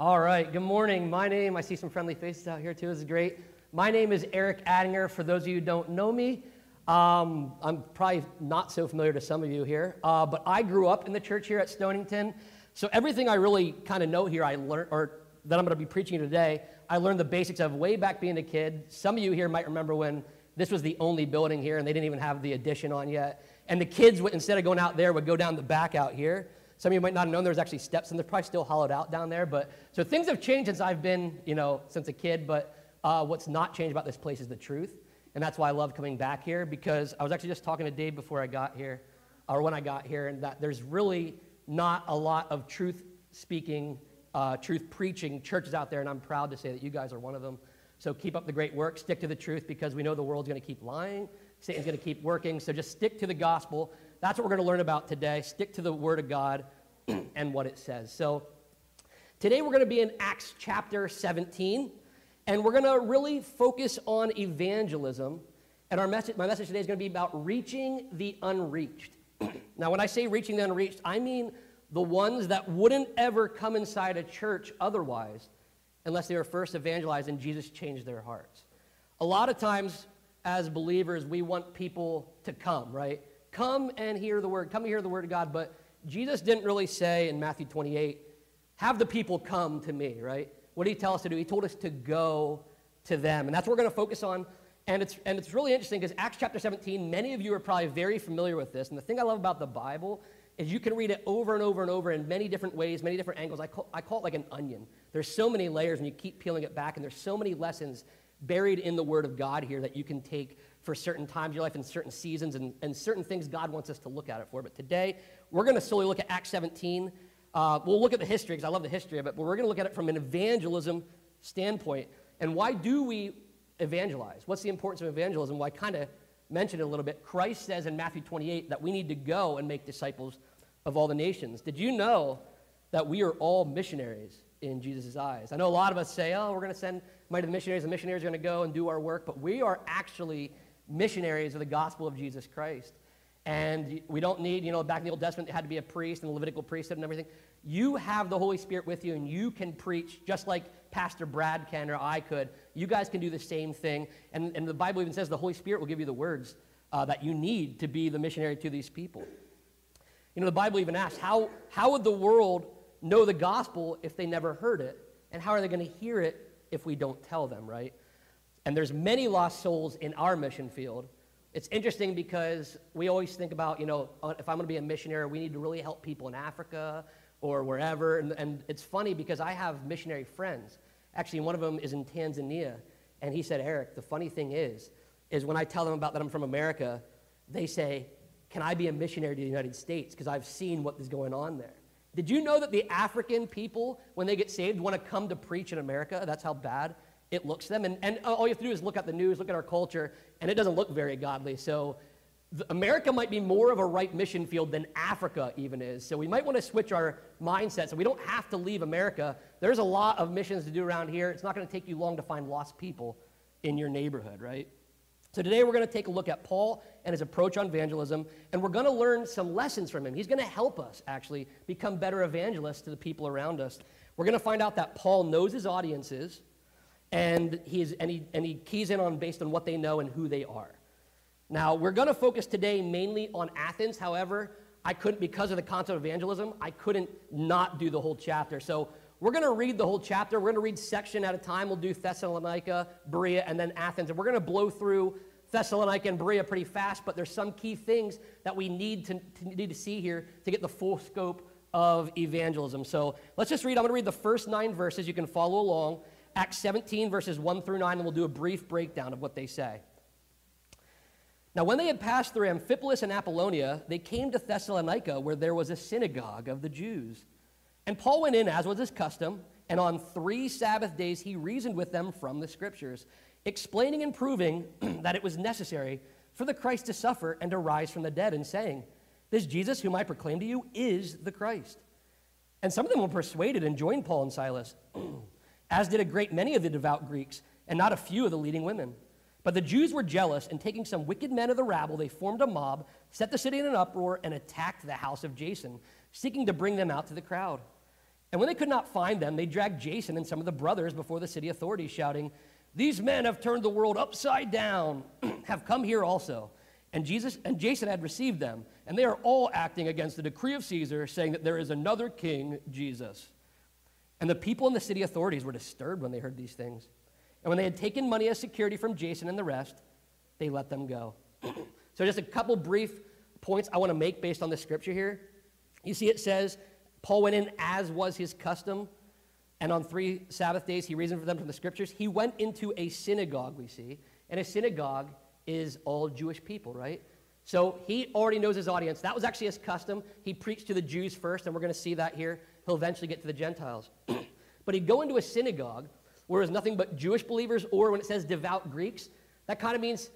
All right, good morning. My name, I see some friendly faces out here too, this is great. My name is Eric Attinger. For those of you who don't know me, um, I'm probably not so familiar to some of you here, uh, but I grew up in the church here at Stonington. So everything I really kind of know here, I learned, or that I'm going to be preaching today, I learned the basics of way back being a kid. Some of you here might remember when this was the only building here and they didn't even have the addition on yet. And the kids, would, instead of going out there, would go down the back out here. Some of you might not have known there was actually steps, and they're probably still hollowed out down there. But so things have changed since I've been, you know, since a kid. But uh, what's not changed about this place is the truth, and that's why I love coming back here. Because I was actually just talking to Dave before I got here, or when I got here, and that there's really not a lot of truth speaking, uh, truth preaching churches out there, and I'm proud to say that you guys are one of them. So keep up the great work. Stick to the truth because we know the world's going to keep lying. Satan's going to keep working. So just stick to the gospel. That's what we're going to learn about today. Stick to the Word of God and what it says. So today we're going to be in Acts chapter 17, and we're going to really focus on evangelism. And our message, my message today is going to be about reaching the unreached. now, when I say reaching the unreached, I mean the ones that wouldn't ever come inside a church otherwise unless they were first evangelized and Jesus changed their hearts. A lot of times, as believers, we want people to come, right? Come and hear the word. Come and hear the word of God. But Jesus didn't really say in Matthew 28, have the people come to me, right? What did he tell us to do? He told us to go to them. And that's what we're going to focus on. And it's, and it's really interesting because Acts chapter 17, many of you are probably very familiar with this. And the thing I love about the Bible is you can read it over and over and over in many different ways, many different angles. I call, I call it like an onion. There's so many layers, and you keep peeling it back, and there's so many lessons buried in the Word of God here that you can take for certain times of your life and certain seasons and, and certain things God wants us to look at it for. But today, we're going to solely look at Acts 17. Uh, we'll look at the history because I love the history of it, but we're going to look at it from an evangelism standpoint. And why do we evangelize? What's the importance of evangelism? Well, I kind of mentioned it a little bit. Christ says in Matthew 28 that we need to go and make disciples of all the nations. Did you know that we are all missionaries in Jesus' eyes? I know a lot of us say, oh, we're going to send money to the missionaries, the missionaries are going to go and do our work, but we are actually missionaries of the gospel of Jesus Christ. And we don't need, you know, back in the Old Testament, it had to be a priest and the Levitical priesthood and everything. You have the Holy Spirit with you, and you can preach just like Pastor Brad can or I could. You guys can do the same thing. And, and the Bible even says the Holy Spirit will give you the words uh, that you need to be the missionary to these people. You know, the Bible even asks, how, how would the world know the gospel if they never heard it? And how are they going to hear it if we don't tell them, right? And there's many lost souls in our mission field. It's interesting because we always think about, you know, uh, if I'm going to be a missionary, we need to really help people in Africa or wherever. And, and it's funny because I have missionary friends. Actually, one of them is in Tanzania. And he said, Eric, the funny thing is, is when I tell them about that I'm from America, they say, can I be a missionary to the United States? Because I've seen what is going on there. Did you know that the African people, when they get saved, want to come to preach in America? That's how bad it looks them. And, and all you have to do is look at the news, look at our culture, and it doesn't look very godly. So America might be more of a right mission field than Africa even is. So we might want to switch our mindset so we don't have to leave America. There's a lot of missions to do around here. It's not going to take you long to find lost people in your neighborhood, right? So today we're going to take a look at Paul and his approach on evangelism, and we're going to learn some lessons from him. He's going to help us actually become better evangelists to the people around us. We're going to find out that Paul knows his audiences, and, he's, and, he, and he keys in on based on what they know and who they are. Now, we're going to focus today mainly on Athens. However, I couldn't, because of the concept of evangelism, I couldn't not do the whole chapter. So we're going to read the whole chapter. We're going to read section at a time. We'll do Thessalonica, Berea, and then Athens. And we're going to blow through Thessalonica and Berea pretty fast, but there's some key things that we need to, to, need to see here to get the full scope of evangelism. So let's just read. I'm going to read the first nine verses. You can follow along. Acts 17, verses 1 through 9, and we'll do a brief breakdown of what they say. Now, when they had passed through Amphipolis and Apollonia, they came to Thessalonica, where there was a synagogue of the Jews. And Paul went in, as was his custom, and on three Sabbath days he reasoned with them from the Scriptures, explaining and proving that it was necessary for the Christ to suffer and to rise from the dead, and saying, This Jesus, whom I proclaim to you, is the Christ. And some of them were persuaded and joined Paul and Silas. as did a great many of the devout Greeks, and not a few of the leading women. But the Jews were jealous, and taking some wicked men of the rabble, they formed a mob, set the city in an uproar, and attacked the house of Jason, seeking to bring them out to the crowd. And when they could not find them, they dragged Jason and some of the brothers before the city authorities, shouting, These men have turned the world upside down, have come here also. And Jesus and Jason had received them, and they are all acting against the decree of Caesar, saying that there is another king, Jesus. And the people in the city authorities were disturbed when they heard these things. And when they had taken money as security from Jason and the rest, they let them go. so, just a couple brief points I want to make based on the scripture here. You see, it says Paul went in as was his custom, and on three Sabbath days he reasoned for them from the scriptures. He went into a synagogue, we see, and a synagogue is all Jewish people, right? So he already knows his audience. That was actually his custom. He preached to the Jews first, and we're going to see that here. He'll eventually get to the Gentiles. but he'd go into a synagogue where there's nothing but Jewish believers, or when it says devout Greeks, that kind of means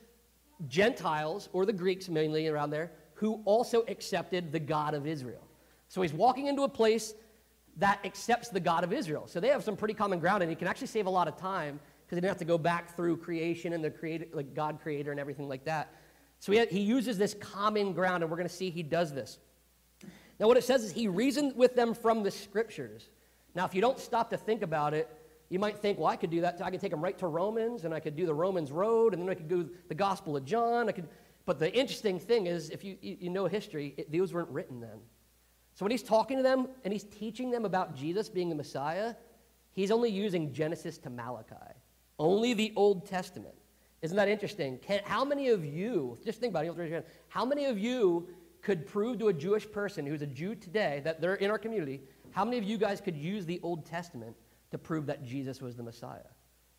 Gentiles, or the Greeks mainly around there, who also accepted the God of Israel. So he's walking into a place that accepts the God of Israel. So they have some pretty common ground, and he can actually save a lot of time because he didn't have to go back through creation and the creator, like God creator and everything like that. So he, he uses this common ground, and we're going to see he does this. Now, what it says is he reasoned with them from the scriptures. Now, if you don't stop to think about it, you might think, well, I could do that. I could take them right to Romans, and I could do the Romans road, and then I could do the Gospel of John. I could, but the interesting thing is, if you, you know history, it, those weren't written then. So when he's talking to them and he's teaching them about Jesus being the Messiah, he's only using Genesis to Malachi, only the Old Testament. Isn't that interesting? Can, how many of you, just think about it, how many of you could prove to a Jewish person who's a Jew today that they're in our community, how many of you guys could use the Old Testament to prove that Jesus was the Messiah?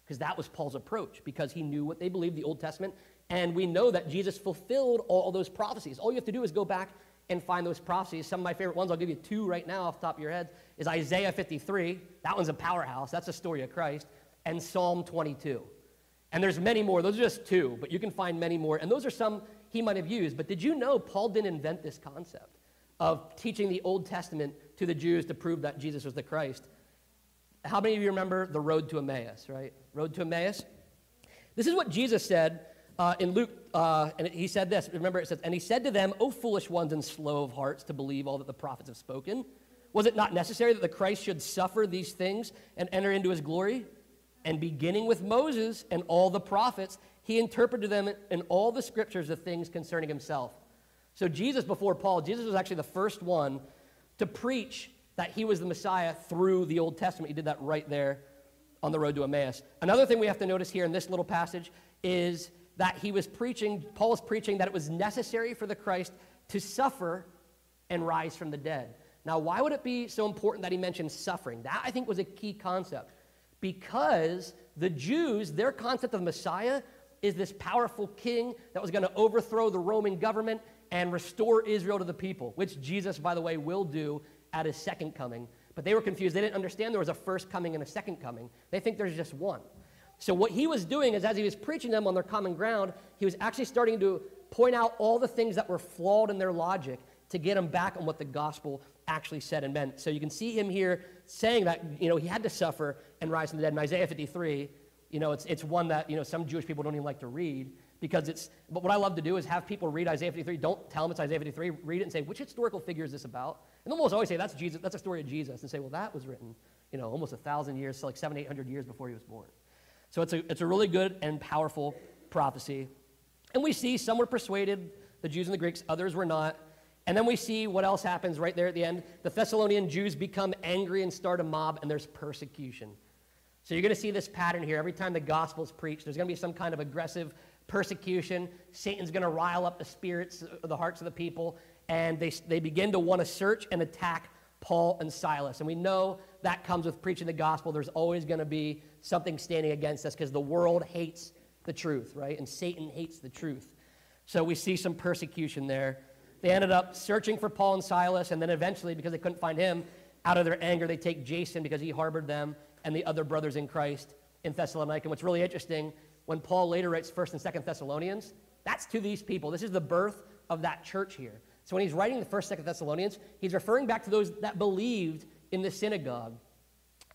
Because that was Paul's approach, because he knew what they believed, the Old Testament, and we know that Jesus fulfilled all those prophecies. All you have to do is go back and find those prophecies. Some of my favorite ones, I'll give you two right now off the top of your heads, is Isaiah 53. That one's a powerhouse. That's a story of Christ. And Psalm 22. And there's many more. Those are just two, but you can find many more. And those are some he might have used. But did you know Paul didn't invent this concept of teaching the Old Testament to the Jews to prove that Jesus was the Christ? How many of you remember the road to Emmaus, right? Road to Emmaus? This is what Jesus said uh, in Luke, uh, and he said this. Remember, it says, And he said to them, O foolish ones and slow of hearts to believe all that the prophets have spoken. Was it not necessary that the Christ should suffer these things and enter into his glory? And beginning with Moses and all the prophets, he interpreted them in all the scriptures the things concerning himself. So, Jesus, before Paul, Jesus was actually the first one to preach that he was the Messiah through the Old Testament. He did that right there on the road to Emmaus. Another thing we have to notice here in this little passage is that he was preaching, Paul preaching that it was necessary for the Christ to suffer and rise from the dead. Now, why would it be so important that he mentioned suffering? That, I think, was a key concept. Because the Jews, their concept of Messiah is this powerful king that was going to overthrow the Roman government and restore Israel to the people, which Jesus, by the way, will do at his second coming. But they were confused. They didn't understand there was a first coming and a second coming. They think there's just one. So, what he was doing is, as he was preaching them on their common ground, he was actually starting to point out all the things that were flawed in their logic to get them back on what the gospel actually said and meant. So, you can see him here saying that, you know, he had to suffer and rise from the dead. In Isaiah 53, you know, it's, it's one that, you know, some Jewish people don't even like to read because it's, but what I love to do is have people read Isaiah 53. Don't tell them it's Isaiah 53. Read it and say, which historical figure is this about? And almost always say, that's Jesus, that's a story of Jesus. And say, well, that was written, you know, almost a thousand years, so like seven, eight hundred years before he was born. So it's a, it's a really good and powerful prophecy. And we see some were persuaded, the Jews and the Greeks, others were not. And then we see what else happens right there at the end. The Thessalonian Jews become angry and start a mob, and there's persecution. So you're going to see this pattern here. Every time the gospel is preached, there's going to be some kind of aggressive persecution. Satan's going to rile up the spirits, uh, the hearts of the people, and they, they begin to want to search and attack Paul and Silas. And we know that comes with preaching the gospel. There's always going to be something standing against us because the world hates the truth, right? And Satan hates the truth. So we see some persecution there. They ended up searching for Paul and Silas, and then eventually, because they couldn't find him, out of their anger, they take Jason because he harbored them and the other brothers in Christ in Thessalonica. And what's really interesting, when Paul later writes 1st and 2nd Thessalonians, that's to these people. This is the birth of that church here. So when he's writing the 1st, 2nd Thessalonians, he's referring back to those that believed in the synagogue.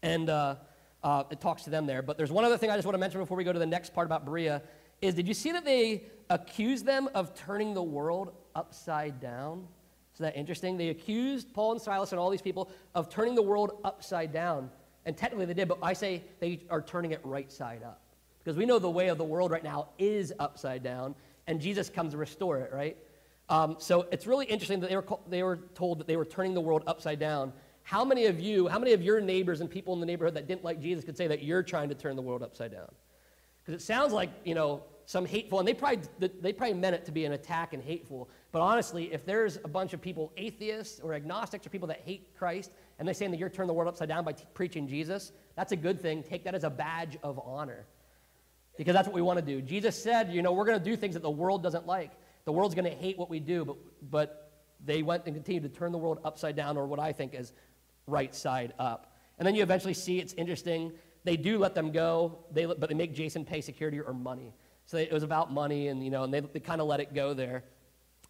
And uh, uh, it talks to them there. But there's one other thing I just want to mention before we go to the next part about Berea is did you see that they accused them of turning the world upside down? Isn't that interesting? They accused Paul and Silas and all these people of turning the world upside down. And technically they did, but I say they are turning it right side up. Because we know the way of the world right now is upside down, and Jesus comes to restore it, right? Um, so it's really interesting that they were, they were told that they were turning the world upside down. How many of you, how many of your neighbors and people in the neighborhood that didn't like Jesus could say that you're trying to turn the world upside down? Because it sounds like, you know, some hateful, and they probably, they probably meant it to be an attack and hateful. But honestly, if there's a bunch of people, atheists or agnostics or people that hate Christ, and they're saying that you're turning the world upside down by t- preaching Jesus, that's a good thing. Take that as a badge of honor. Because that's what we want to do. Jesus said, you know, we're going to do things that the world doesn't like. The world's going to hate what we do, but, but they went and continued to turn the world upside down, or what I think is right side up. And then you eventually see it's interesting. They do let them go, they, but they make Jason pay security or money. So it was about money, and, you know, and they, they kind of let it go there.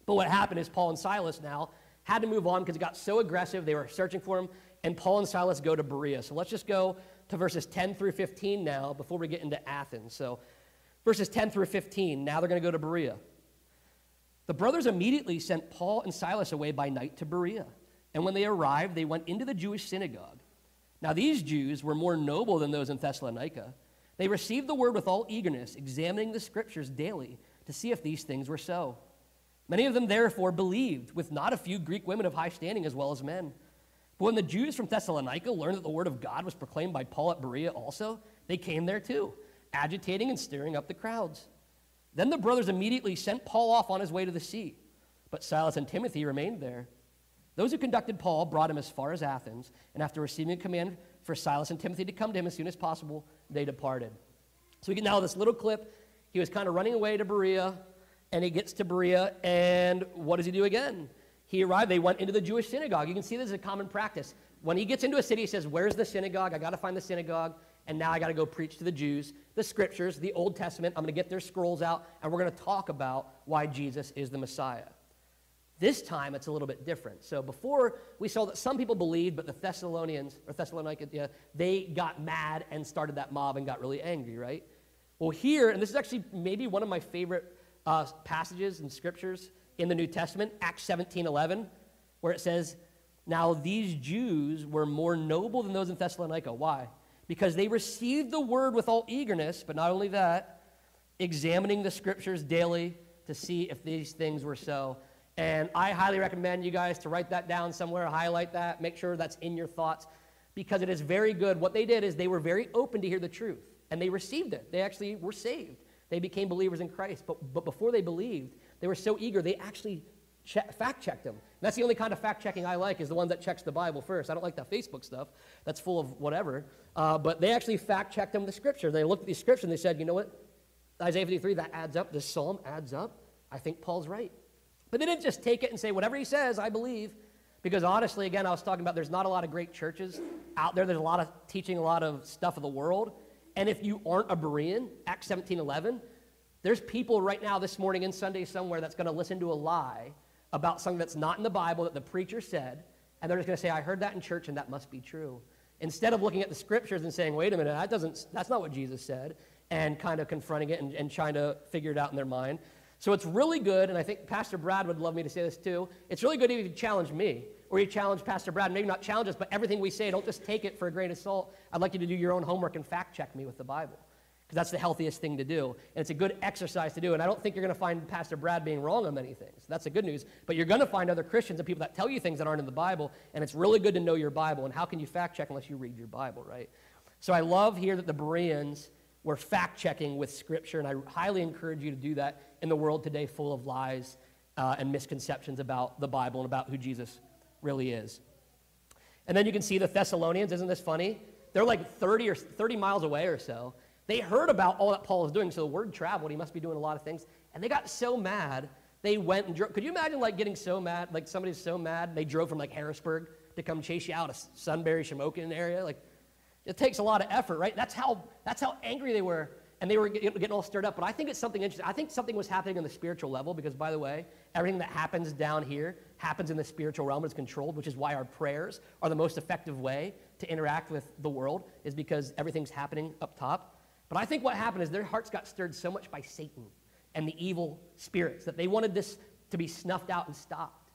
But what happened is Paul and Silas now had to move on because it got so aggressive. They were searching for him, and Paul and Silas go to Berea. So let's just go to verses 10 through 15 now before we get into Athens. So verses 10 through 15, now they're going to go to Berea. The brothers immediately sent Paul and Silas away by night to Berea. And when they arrived, they went into the Jewish synagogue. Now, these Jews were more noble than those in Thessalonica. They received the word with all eagerness, examining the scriptures daily to see if these things were so. Many of them, therefore, believed, with not a few Greek women of high standing as well as men. But when the Jews from Thessalonica learned that the word of God was proclaimed by Paul at Berea also, they came there too, agitating and stirring up the crowds. Then the brothers immediately sent Paul off on his way to the sea, but Silas and Timothy remained there. Those who conducted Paul brought him as far as Athens, and after receiving a command for Silas and Timothy to come to him as soon as possible, they departed. So we get now this little clip. He was kind of running away to Berea, and he gets to Berea, and what does he do again? He arrived, they went into the Jewish synagogue. You can see this is a common practice. When he gets into a city, he says, Where's the synagogue? I got to find the synagogue, and now I got to go preach to the Jews. The scriptures, the Old Testament, I'm going to get their scrolls out, and we're going to talk about why Jesus is the Messiah. This time it's a little bit different. So before we saw that some people believed, but the Thessalonians or Thessalonica, yeah, they got mad and started that mob and got really angry, right? Well, here, and this is actually maybe one of my favorite uh, passages and scriptures in the New Testament, Acts 17 11, where it says, Now these Jews were more noble than those in Thessalonica. Why? Because they received the word with all eagerness, but not only that, examining the scriptures daily to see if these things were so. And I highly recommend you guys to write that down somewhere, highlight that, make sure that's in your thoughts, because it is very good. What they did is they were very open to hear the truth, and they received it. They actually were saved. They became believers in Christ. But, but before they believed, they were so eager, they actually fact checked them. And that's the only kind of fact checking I like, is the one that checks the Bible first. I don't like that Facebook stuff that's full of whatever. Uh, but they actually fact checked them the scripture. They looked at the scripture and they said, you know what? Isaiah 53, that adds up. This psalm adds up. I think Paul's right. But they didn't just take it and say, whatever he says, I believe. Because honestly, again, I was talking about there's not a lot of great churches out there. There's a lot of teaching a lot of stuff of the world. And if you aren't a Berean, Acts 17 11, there's people right now this morning in Sunday somewhere that's going to listen to a lie about something that's not in the Bible that the preacher said, and they're just going to say, I heard that in church and that must be true. Instead of looking at the scriptures and saying, wait a minute, that doesn't, that's not what Jesus said, and kind of confronting it and, and trying to figure it out in their mind, so it's really good, and I think Pastor Brad would love me to say this too. It's really good if you challenge me or you challenge Pastor Brad. Maybe not challenge us, but everything we say, don't just take it for a grain of salt. I'd like you to do your own homework and fact check me with the Bible because that's the healthiest thing to do. And it's a good exercise to do. And I don't think you're going to find Pastor Brad being wrong on many things. That's the good news. But you're going to find other Christians and people that tell you things that aren't in the Bible. And it's really good to know your Bible. And how can you fact check unless you read your Bible, right? So I love here that the Bereans were fact checking with Scripture. And I highly encourage you to do that in the world today full of lies uh, and misconceptions about the Bible and about who Jesus really is. And then you can see the Thessalonians. Isn't this funny? They're like 30 or 30 miles away or so. They heard about all that Paul was doing, so the word traveled. He must be doing a lot of things. And they got so mad, they went and drove. Could you imagine like getting so mad, like somebody's so mad, they drove from like Harrisburg to come chase you out of Sunbury, Shamokin area? Like, it takes a lot of effort, right? That's how, that's how angry they were and they were getting all stirred up. But I think it's something interesting. I think something was happening on the spiritual level because, by the way, everything that happens down here happens in the spiritual realm. It's controlled, which is why our prayers are the most effective way to interact with the world, is because everything's happening up top. But I think what happened is their hearts got stirred so much by Satan and the evil spirits that they wanted this to be snuffed out and stopped.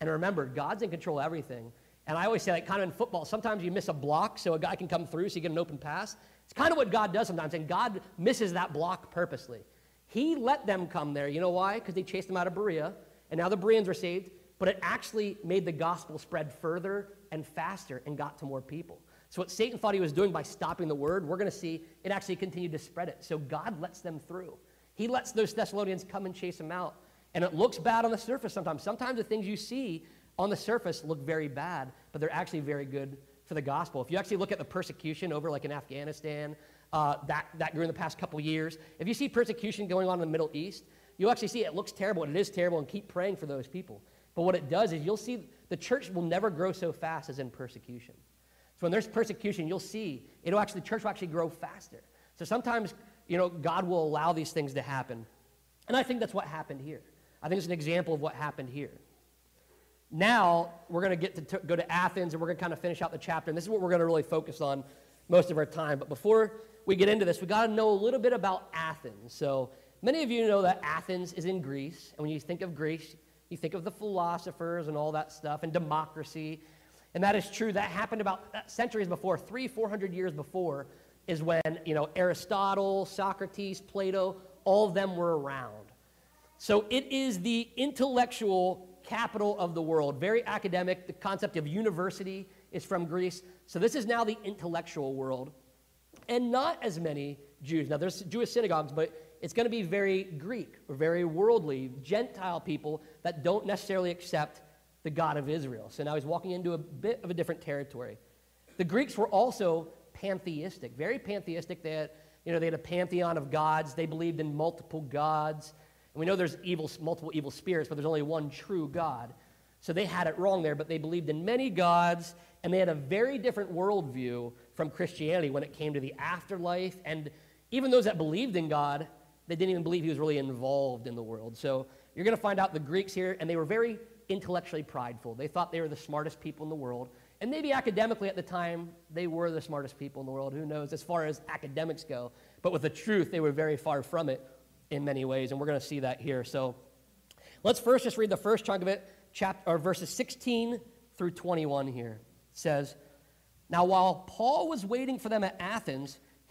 And remember, God's in control of everything. And I always say, like, kind of in football, sometimes you miss a block so a guy can come through so you get an open pass. It's kind of what God does sometimes, and God misses that block purposely. He let them come there. You know why? Because they chased them out of Berea, and now the Bereans were saved, but it actually made the gospel spread further and faster and got to more people. So, what Satan thought he was doing by stopping the word, we're going to see it actually continued to spread it. So, God lets them through. He lets those Thessalonians come and chase them out. And it looks bad on the surface sometimes. Sometimes the things you see on the surface look very bad, but they're actually very good for the gospel. If you actually look at the persecution over like in Afghanistan, uh, that, that in the past couple years, if you see persecution going on in the Middle East, you'll actually see it looks terrible and it is terrible and keep praying for those people. But what it does is you'll see the church will never grow so fast as in persecution. So when there's persecution, you'll see it'll actually, the church will actually grow faster. So sometimes, you know, God will allow these things to happen. And I think that's what happened here. I think it's an example of what happened here. Now, we're going to get to go to Athens and we're going to kind of finish out the chapter. And this is what we're going to really focus on most of our time. But before we get into this, we got to know a little bit about Athens. So, many of you know that Athens is in Greece. And when you think of Greece, you think of the philosophers and all that stuff and democracy. And that is true. That happened about centuries before, three, four hundred years before, is when, you know, Aristotle, Socrates, Plato, all of them were around. So it is the intellectual capital of the world, very academic. The concept of university is from Greece. So this is now the intellectual world. And not as many Jews. Now, there's Jewish synagogues, but it's going to be very Greek or very worldly, Gentile people that don't necessarily accept the God of Israel. So now he's walking into a bit of a different territory. The Greeks were also pantheistic, very pantheistic. They had, you know, they had a pantheon of gods. They believed in multiple gods. And we know there's evil, multiple evil spirits, but there's only one true God. So they had it wrong there, but they believed in many gods, and they had a very different worldview from Christianity when it came to the afterlife. And even those that believed in God, they didn't even believe he was really involved in the world. So you're going to find out the Greeks here, and they were very intellectually prideful. They thought they were the smartest people in the world. And maybe academically at the time, they were the smartest people in the world. Who knows, as far as academics go. But with the truth, they were very far from it in many ways, and we're going to see that here. So let's first just read the first chunk of it, chapter, or verses 16 through 21 here. It says, Now while Paul was waiting for them at Athens,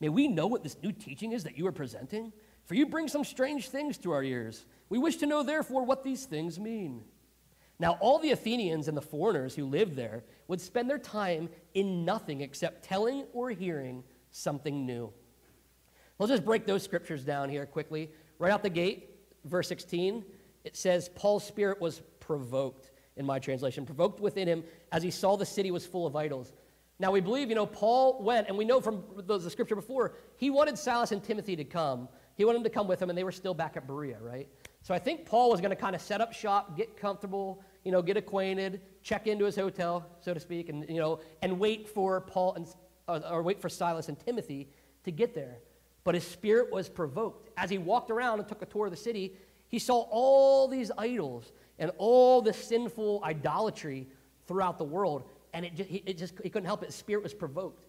May we know what this new teaching is that you are presenting? For you bring some strange things to our ears. We wish to know, therefore, what these things mean. Now, all the Athenians and the foreigners who lived there would spend their time in nothing except telling or hearing something new. Let's just break those scriptures down here quickly. Right out the gate, verse 16, it says, Paul's spirit was provoked, in my translation, provoked within him as he saw the city was full of idols. Now we believe, you know, Paul went, and we know from the, the scripture before, he wanted Silas and Timothy to come. He wanted them to come with him, and they were still back at Berea, right? So I think Paul was going to kind of set up shop, get comfortable, you know, get acquainted, check into his hotel, so to speak, and you know, and wait for Paul and uh, or wait for Silas and Timothy to get there. But his spirit was provoked. As he walked around and took a tour of the city, he saw all these idols and all the sinful idolatry throughout the world. And it just, it just he couldn't help it. His spirit was provoked.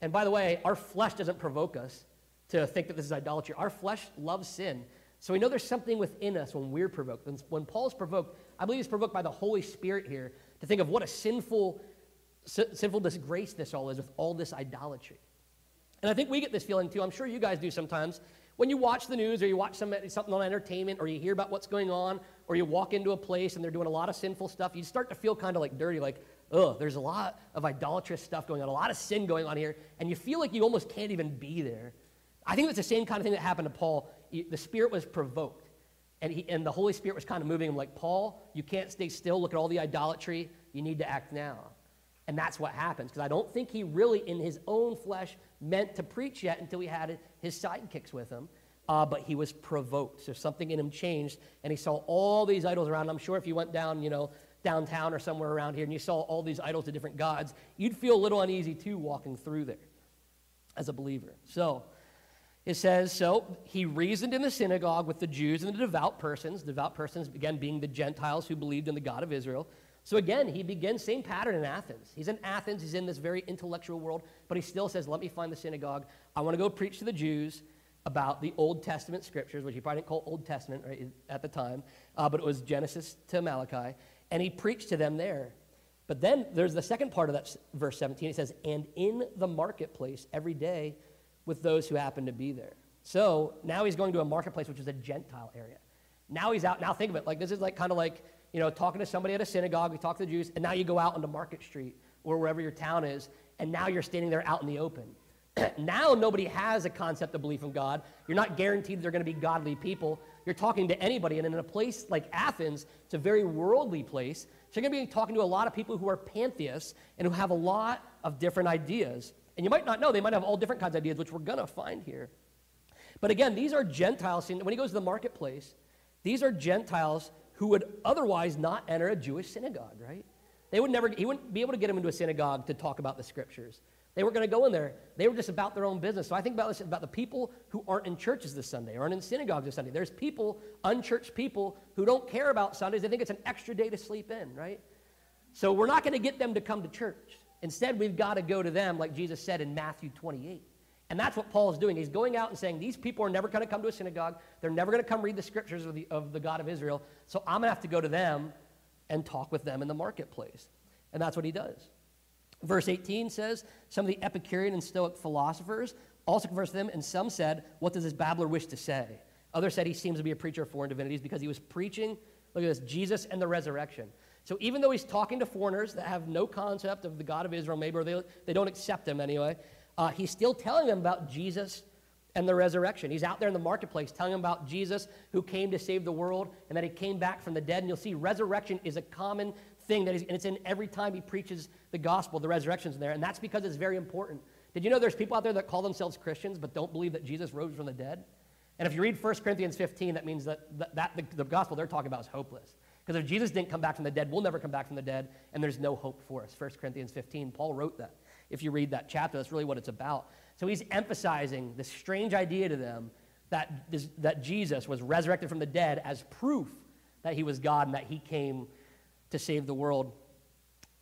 And by the way, our flesh doesn't provoke us to think that this is idolatry. Our flesh loves sin. So we know there's something within us when we're provoked. When Paul's provoked, I believe he's provoked by the Holy Spirit here to think of what a sinful, sinful disgrace this all is with all this idolatry. And I think we get this feeling too. I'm sure you guys do sometimes. When you watch the news or you watch some, something on entertainment or you hear about what's going on or you walk into a place and they're doing a lot of sinful stuff, you start to feel kind of like dirty, like, oh, there's a lot of idolatrous stuff going on, a lot of sin going on here, and you feel like you almost can't even be there. I think it's the same kind of thing that happened to Paul. The Spirit was provoked, and, he, and the Holy Spirit was kind of moving him like, Paul, you can't stay still. Look at all the idolatry. You need to act now. And that's what happens, because I don't think he really, in his own flesh, meant to preach yet until he had his sidekicks with him. Uh, but he was provoked. So something in him changed, and he saw all these idols around. I'm sure if you went down, you know, downtown or somewhere around here and you saw all these idols of different gods, you'd feel a little uneasy too walking through there as a believer. So it says, so he reasoned in the synagogue with the Jews and the devout persons, devout persons, again, being the Gentiles who believed in the God of Israel. So again, he begins same pattern in Athens. He's in Athens, he's in this very intellectual world, but he still says, let me find the synagogue. I want to go preach to the Jews about the Old Testament scriptures, which he probably didn't call Old Testament right, at the time, uh, but it was Genesis to Malachi, and he preached to them there. But then there's the second part of that verse 17. It says, and in the marketplace every day with those who happen to be there. So now he's going to a marketplace, which is a Gentile area. Now he's out. Now think of it like this is like kind of like you know talking to somebody at a synagogue. We talk to the Jews, and now you go out onto Market Street or wherever your town is, and now you're standing there out in the open. now nobody has a concept of belief in God. You're not guaranteed they're going to be godly people. You're talking to anybody, and in a place like Athens, it's a very worldly place. So you're going to be talking to a lot of people who are pantheists and who have a lot of different ideas. And you might not know, they might have all different kinds of ideas, which we're going to find here. But again, these are Gentiles. When he goes to the marketplace, these are Gentiles who would otherwise not enter a Jewish synagogue, right? They would never, he wouldn't be able to get them into a synagogue to talk about the scriptures. They weren't going to go in there. They were just about their own business. So I think about this about the people who aren't in churches this Sunday, aren't in synagogues this Sunday. There's people, unchurched people, who don't care about Sundays. They think it's an extra day to sleep in, right? So we're not going to get them to come to church. Instead, we've got to go to them, like Jesus said in Matthew 28. And that's what Paul is doing. He's going out and saying, These people are never going to come to a synagogue. They're never going to come read the scriptures of the, of the God of Israel. So I'm going to have to go to them and talk with them in the marketplace. And that's what he does. Verse 18 says, Some of the Epicurean and Stoic philosophers also conversed with them, and some said, What does this babbler wish to say? Others said he seems to be a preacher of foreign divinities because he was preaching, look at this, Jesus and the resurrection. So even though he's talking to foreigners that have no concept of the God of Israel, maybe, or they, they don't accept him anyway, uh, he's still telling them about Jesus and the resurrection. He's out there in the marketplace telling them about Jesus who came to save the world and that he came back from the dead. And you'll see resurrection is a common thing that is, and it's in every time he preaches the gospel, the resurrection's in there. And that's because it's very important. Did you know there's people out there that call themselves Christians but don't believe that Jesus rose from the dead? And if you read 1 Corinthians 15, that means that, that, that the, the gospel they're talking about is hopeless. Because if Jesus didn't come back from the dead, we'll never come back from the dead, and there's no hope for us. 1 Corinthians 15, Paul wrote that. If you read that chapter, that's really what it's about. So he's emphasizing this strange idea to them that, this, that Jesus was resurrected from the dead as proof that he was God and that he came to save the world.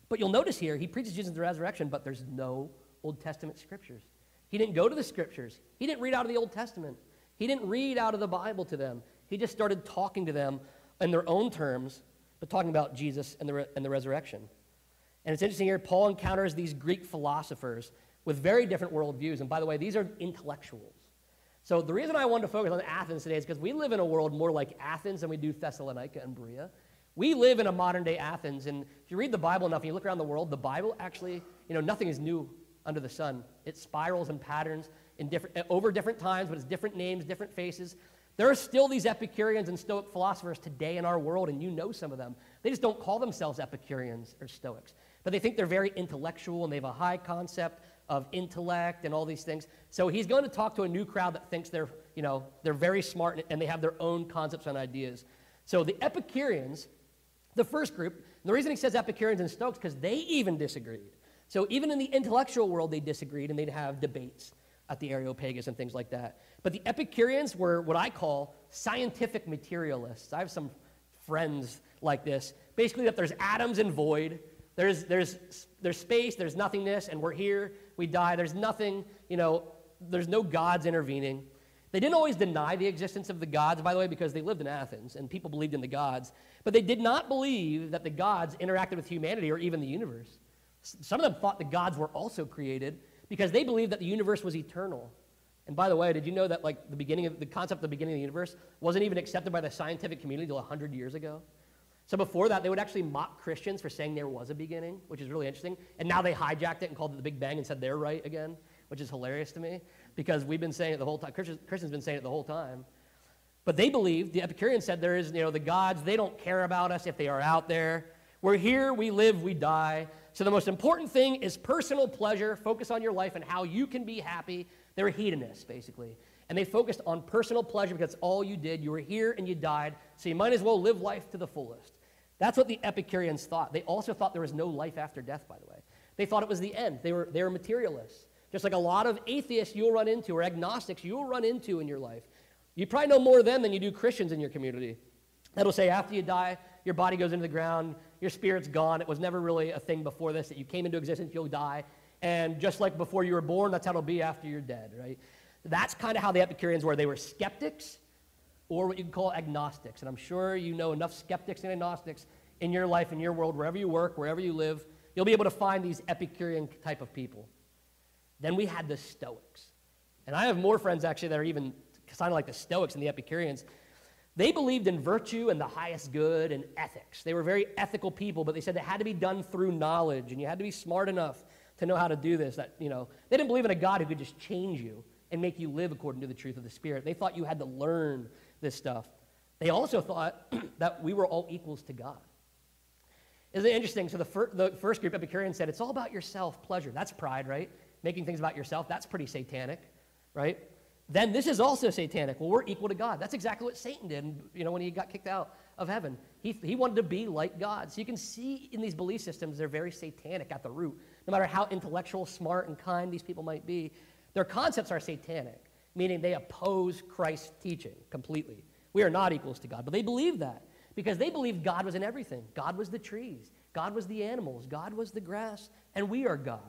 But you'll notice here, he preaches Jesus' the resurrection, but there's no Old Testament scriptures. He didn't go to the scriptures. He didn't read out of the Old Testament. He didn't read out of the Bible to them. He just started talking to them in their own terms, but talking about Jesus and the, re- and the resurrection. And it's interesting here, Paul encounters these Greek philosophers with very different worldviews. And by the way, these are intellectuals. So the reason I wanted to focus on Athens today is because we live in a world more like Athens than we do Thessalonica and Berea. We live in a modern day Athens, and if you read the Bible enough and you look around the world, the Bible actually, you know, nothing is new under the sun. It spirals and patterns in different, eh, over different times, but it's different names, different faces. There are still these Epicureans and Stoic philosophers today in our world, and you know some of them. They just don't call themselves Epicureans or Stoics, but they think they're very intellectual and they have a high concept of intellect and all these things. So he's going to talk to a new crowd that thinks they're, you know, they're very smart and they have their own concepts and ideas. So the Epicureans, the first group, the reason he says Epicureans and Stoics because they even disagreed. So even in the intellectual world, they disagreed and they'd have debates at the Areopagus and things like that. But the Epicureans were what I call scientific materialists. I have some friends like this. Basically, that there's atoms and void, there's, there's, there's space, there's nothingness, and we're here, we die. There's nothing, you know, there's no gods intervening. They didn't always deny the existence of the gods, by the way, because they lived in Athens and people believed in the gods. But they did not believe that the gods interacted with humanity or even the universe. Some of them thought the gods were also created because they believed that the universe was eternal. And by the way, did you know that like the beginning of the concept of the beginning of the universe wasn't even accepted by the scientific community until 100 years ago? So before that, they would actually mock Christians for saying there was a beginning, which is really interesting. And now they hijacked it and called it the Big Bang and said they're right again, which is hilarious to me because we've been saying it the whole time. Christians, Christians been saying it the whole time. But they believed, the Epicureans said there is, you know, the gods, they don't care about us if they are out there. We're here, we live, we die. So the most important thing is personal pleasure. Focus on your life and how you can be happy. They were hedonists, basically. And they focused on personal pleasure because all you did. You were here and you died, so you might as well live life to the fullest. That's what the Epicureans thought. They also thought there was no life after death, by the way. They thought it was the end. They were, they were materialists. Just like a lot of atheists you'll run into or agnostics you'll run into in your life. You probably know more of them than you do Christians in your community. That'll say after you die, your body goes into the ground, your spirit's gone. It was never really a thing before this, that you came into existence, you'll die. And just like before you were born, that's how it'll be after you're dead, right? That's kind of how the Epicureans were. They were skeptics or what you can call agnostics. And I'm sure you know enough skeptics and agnostics in your life, in your world, wherever you work, wherever you live. You'll be able to find these Epicurean type of people. Then we had the Stoics. And I have more friends actually that are even kind of like the Stoics and the Epicureans. They believed in virtue and the highest good and ethics. They were very ethical people, but they said it had to be done through knowledge, and you had to be smart enough to know how to do this. That, you know, they didn't believe in a God who could just change you and make you live according to the truth of the Spirit. They thought you had to learn this stuff. They also thought that we were all equals to God. Isn't it interesting? So the, fir- the first group, Epicurean, said it's all about yourself pleasure. That's pride, right? Making things about yourself. That's pretty satanic, right? Then this is also satanic. Well, we're equal to God. That's exactly what Satan did, you know, when he got kicked out of heaven. He, he wanted to be like God. So you can see in these belief systems, they're very satanic at the root. No matter how intellectual, smart, and kind these people might be, their concepts are satanic, meaning they oppose Christ's teaching completely. We are not equals to God, but they believe that because they believed God was in everything. God was the trees, God was the animals, God was the grass, and we are God.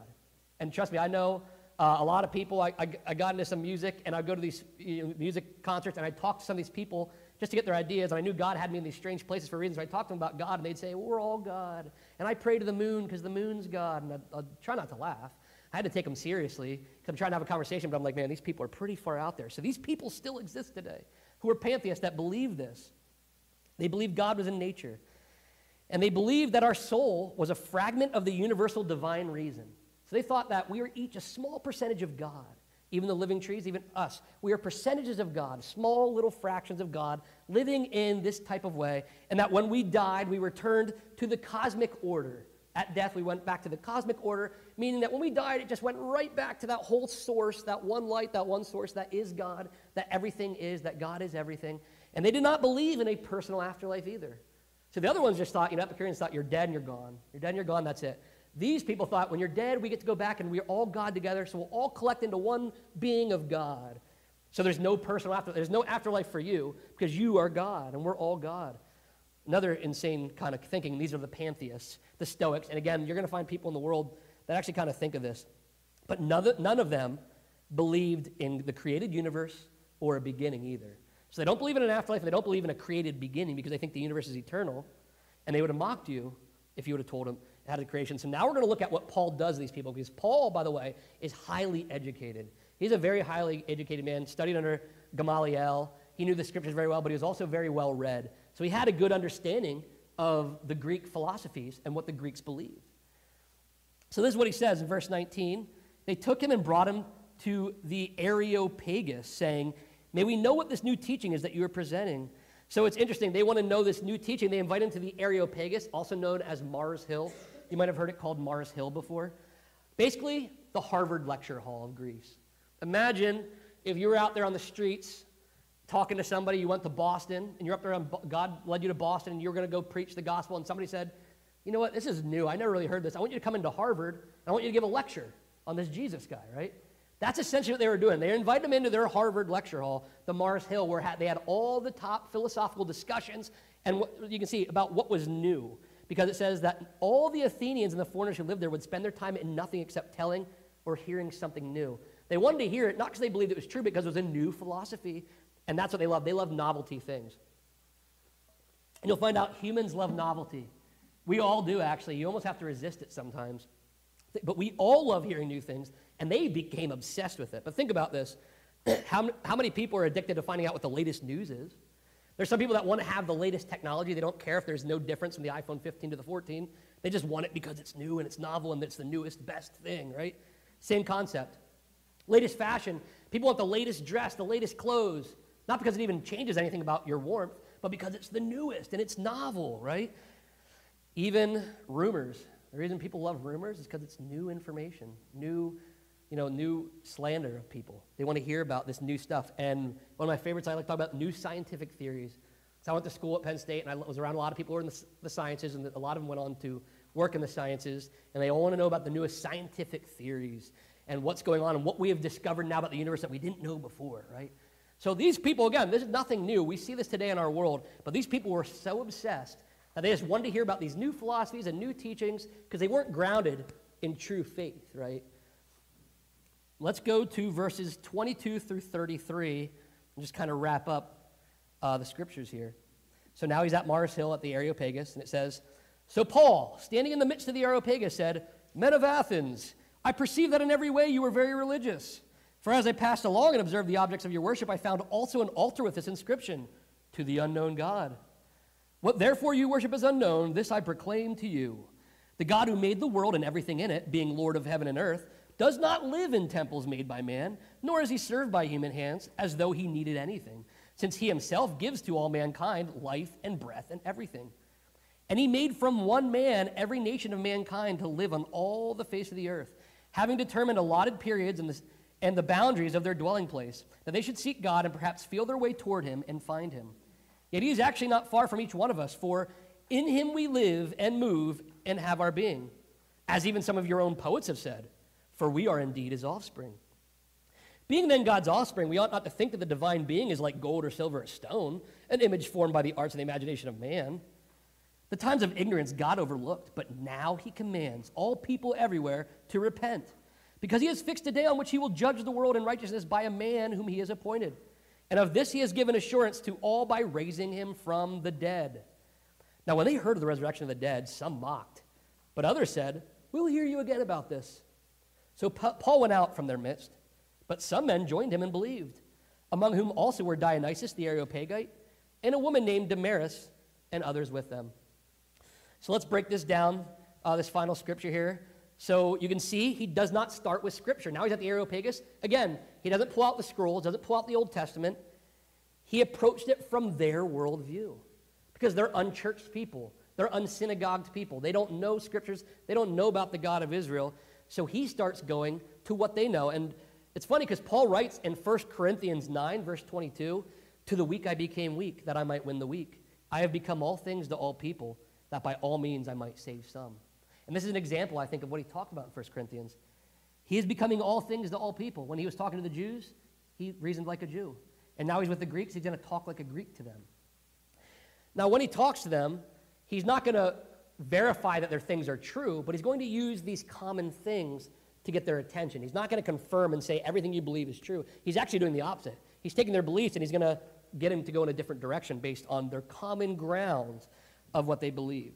And trust me, I know uh, a lot of people, I, I, I, got into some music and I go to these you know, music concerts and I talk to some of these people just to get their ideas. And I knew God had me in these strange places for reasons. So I talked to them about God and they'd say, well, We're all God. And I pray to the moon because the moon's God. And I'd, try not to laugh. I had to take them seriously because I'm trying to have a conversation, but I'm like, Man, these people are pretty far out there. So these people still exist today who are pantheists that believe this. They believe God was in nature. And they believed that our soul was a fragment of the universal divine reason. So they thought that we are each a small percentage of God. Even the living trees, even us. We are percentages of God, small little fractions of God, living in this type of way. And that when we died, we returned to the cosmic order. At death, we went back to the cosmic order, meaning that when we died, it just went right back to that whole source, that one light, that one source that is God, that everything is, that God is everything. And they did not believe in a personal afterlife either. So the other ones just thought, you know, Epicureans thought you're dead and you're gone. You're dead and you're gone, that's it. These people thought when you're dead, we get to go back and we're all God together, so we'll all collect into one being of God. So there's no personal after, there's no afterlife for you because you are God and we're all God. Another insane kind of thinking, these are the pantheists, the Stoics. And again, you're going to find people in the world that actually kind of think of this. But none, of them believed in the created universe or a beginning either. So they don't believe in an afterlife and they don't believe in a created beginning because they think the universe is eternal. And they would have mocked you if you would have told them had a creation. So now we're going to look at what Paul does to these people because Paul, by the way, is highly educated. He's a very highly educated man, studied under Gamaliel. He knew the scriptures very well, but he was also very well read. So he had a good understanding of the Greek philosophies and what the Greeks believed. So this is what he says in verse 19. They took him and brought him to the Areopagus, saying, May we know what this new teaching is that you are presenting. So it's interesting. They want to know this new teaching. They invite him to the Areopagus, also known as Mars Hill. You might have heard it called Mars Hill before. Basically, the Harvard Lecture Hall of Greece. Imagine if you were out there on the streets talking to somebody, you went to Boston, and you're up there on, God led you to Boston, and you were going to go preach the gospel, and somebody said, You know what, this is new. I never really heard this. I want you to come into Harvard, and I want you to give a lecture on this Jesus guy, right? That's essentially what they were doing. They invited him into their Harvard lecture hall, the Mars Hill, where they had all the top philosophical discussions, and what, you can see about what was new. Because it says that all the Athenians and the foreigners who lived there would spend their time in nothing except telling or hearing something new. They wanted to hear it, not because they believed it was true, because it was a new philosophy. And that's what they love. They love novelty things. And you'll find out humans love novelty. We all do, actually. You almost have to resist it sometimes. But we all love hearing new things, and they became obsessed with it. But think about this how, how many people are addicted to finding out what the latest news is? There's some people that want to have the latest technology. They don't care if there's no difference from the iPhone 15 to the 14. They just want it because it's new and it's novel and it's the newest, best thing, right? Same concept. Latest fashion. People want the latest dress, the latest clothes. Not because it even changes anything about your warmth, but because it's the newest and it's novel, right? Even rumors. The reason people love rumors is because it's new information, new, you know, new slander of people. They want to hear about this new stuff. And one of my favorites, I like to talk about new scientific theories. So I went to school at Penn State, and I was around a lot of people who were in the, the sciences, and a lot of them went on to work in the sciences, and they all want to know about the newest scientific theories and what's going on and what we have discovered now about the universe that we didn't know before, right? So these people, again, this is nothing new. We see this today in our world, but these people were so obsessed that they just wanted to hear about these new philosophies and new teachings because they weren't grounded in true faith, right? Let's go to verses 22 through 33 and just kind of wrap up uh, the scriptures here. So now he's at Mars Hill at the Areopagus, and it says, So Paul, standing in the midst of the Areopagus, said, Men of Athens, I perceive that in every way you are very religious. For as I passed along and observed the objects of your worship, I found also an altar with this inscription, To the unknown God. What therefore you worship as unknown, this I proclaim to you. The God who made the world and everything in it, being Lord of heaven and earth, does not live in temples made by man, nor is he served by human hands as though he needed anything, since he himself gives to all mankind life and breath and everything. And he made from one man every nation of mankind to live on all the face of the earth, having determined allotted periods and the, and the boundaries of their dwelling place, that they should seek God and perhaps feel their way toward him and find him. Yet he is actually not far from each one of us, for in him we live and move and have our being, as even some of your own poets have said for we are indeed his offspring. Being then God's offspring, we ought not to think that the divine being is like gold or silver or stone, an image formed by the arts and the imagination of man. The times of ignorance God overlooked, but now he commands all people everywhere to repent, because he has fixed a day on which he will judge the world in righteousness by a man whom he has appointed. And of this he has given assurance to all by raising him from the dead. Now, when they heard of the resurrection of the dead, some mocked, but others said, We'll hear you again about this. So Paul went out from their midst, but some men joined him and believed, among whom also were Dionysius the Areopagite and a woman named Damaris and others with them. So let's break this down, uh, this final scripture here. So you can see he does not start with scripture. Now he's at the Areopagus. Again, he doesn't pull out the scrolls, doesn't pull out the Old Testament. He approached it from their worldview because they're unchurched people. They're unsynagogued people. They don't know scriptures. They don't know about the God of Israel. So he starts going to what they know. And it's funny because Paul writes in 1 Corinthians 9, verse 22, To the weak I became weak, that I might win the weak. I have become all things to all people, that by all means I might save some. And this is an example, I think, of what he talked about in 1 Corinthians. He is becoming all things to all people. When he was talking to the Jews, he reasoned like a Jew. And now he's with the Greeks, he's going to talk like a Greek to them. Now, when he talks to them, he's not going to verify that their things are true, but he's going to use these common things to get their attention. He's not going to confirm and say everything you believe is true. He's actually doing the opposite. He's taking their beliefs and he's going to get them to go in a different direction based on their common grounds of what they believe.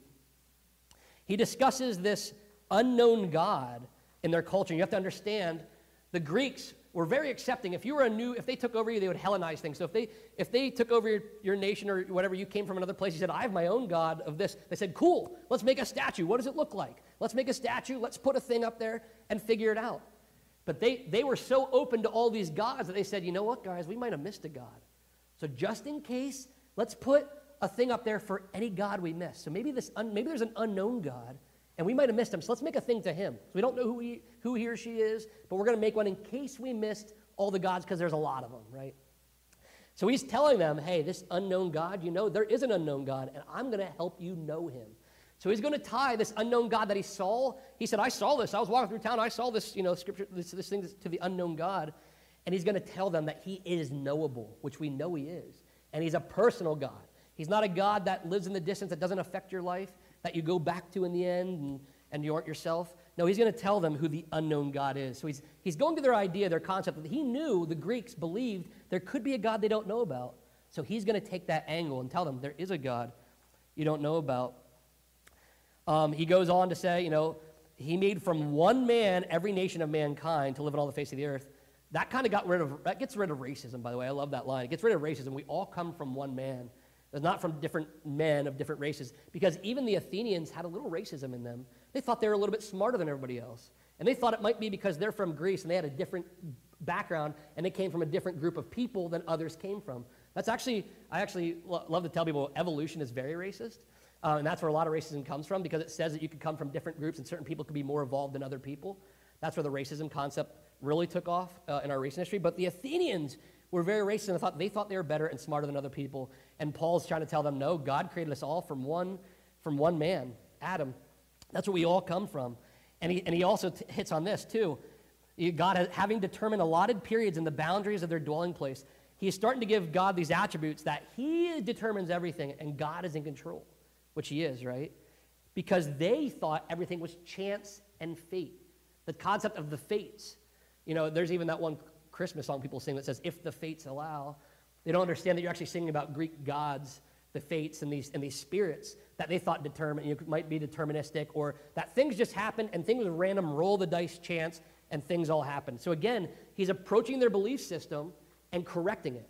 He discusses this unknown God in their culture. You have to understand the Greeks were very accepting. If you were a new, if they took over you, they would Hellenize things. So if they, if they took over your, your nation or whatever, you came from another place, you said, I have my own God of this. They said, cool, let's make a statue. What does it look like? Let's make a statue. Let's put a thing up there and figure it out. But they, they were so open to all these gods that they said, you know what, guys, we might have missed a God. So just in case, let's put a thing up there for any God we miss. So maybe, this un, maybe there's an unknown God and we might have missed him. So let's make a thing to him. So we don't know who he, who he or she is, but we're going to make one in case we missed all the gods because there's a lot of them, right? So he's telling them, hey, this unknown God, you know, there is an unknown God, and I'm going to help you know him. So he's going to tie this unknown God that he saw. He said, I saw this. I was walking through town. I saw this, you know, scripture, this, this thing to the unknown God. And he's going to tell them that he is knowable, which we know he is. And he's a personal God. He's not a God that lives in the distance, that doesn't affect your life that you go back to in the end and, and you aren't yourself. No, he's going to tell them who the unknown God is. So he's, he's going to their idea, their concept that he knew the Greeks believed there could be a God they don't know about. So he's going to take that angle and tell them there is a God you don't know about. Um, he goes on to say, you know, he made from one man every nation of mankind to live on all the face of the earth. That kind of got rid of, that gets rid of racism, by the way. I love that line. It gets rid of racism. We all come from one man. It's not from different men of different races, because even the Athenians had a little racism in them. They thought they were a little bit smarter than everybody else. And they thought it might be because they're from Greece and they had a different background and they came from a different group of people than others came from. That's actually, I actually lo- love to tell people evolution is very racist. Uh, and that's where a lot of racism comes from because it says that you could come from different groups and certain people could be more evolved than other people. That's where the racism concept really took off uh, in our recent history. But the Athenians were very racist and thought they thought they were better and smarter than other people. And Paul's trying to tell them, no, God created us all from one, from one man, Adam. That's where we all come from. And he, and he also t- hits on this too. God having determined allotted periods in the boundaries of their dwelling place, he's starting to give God these attributes that he determines everything and God is in control, which he is, right? Because they thought everything was chance and fate. The concept of the fates. You know, there's even that one Christmas song people sing that says, if the fates allow. They don't understand that you're actually singing about Greek gods, the fates, and these, and these spirits that they thought determined, you know, might be deterministic, or that things just happen and things random, roll the dice chance, and things all happen. So again, he's approaching their belief system and correcting it.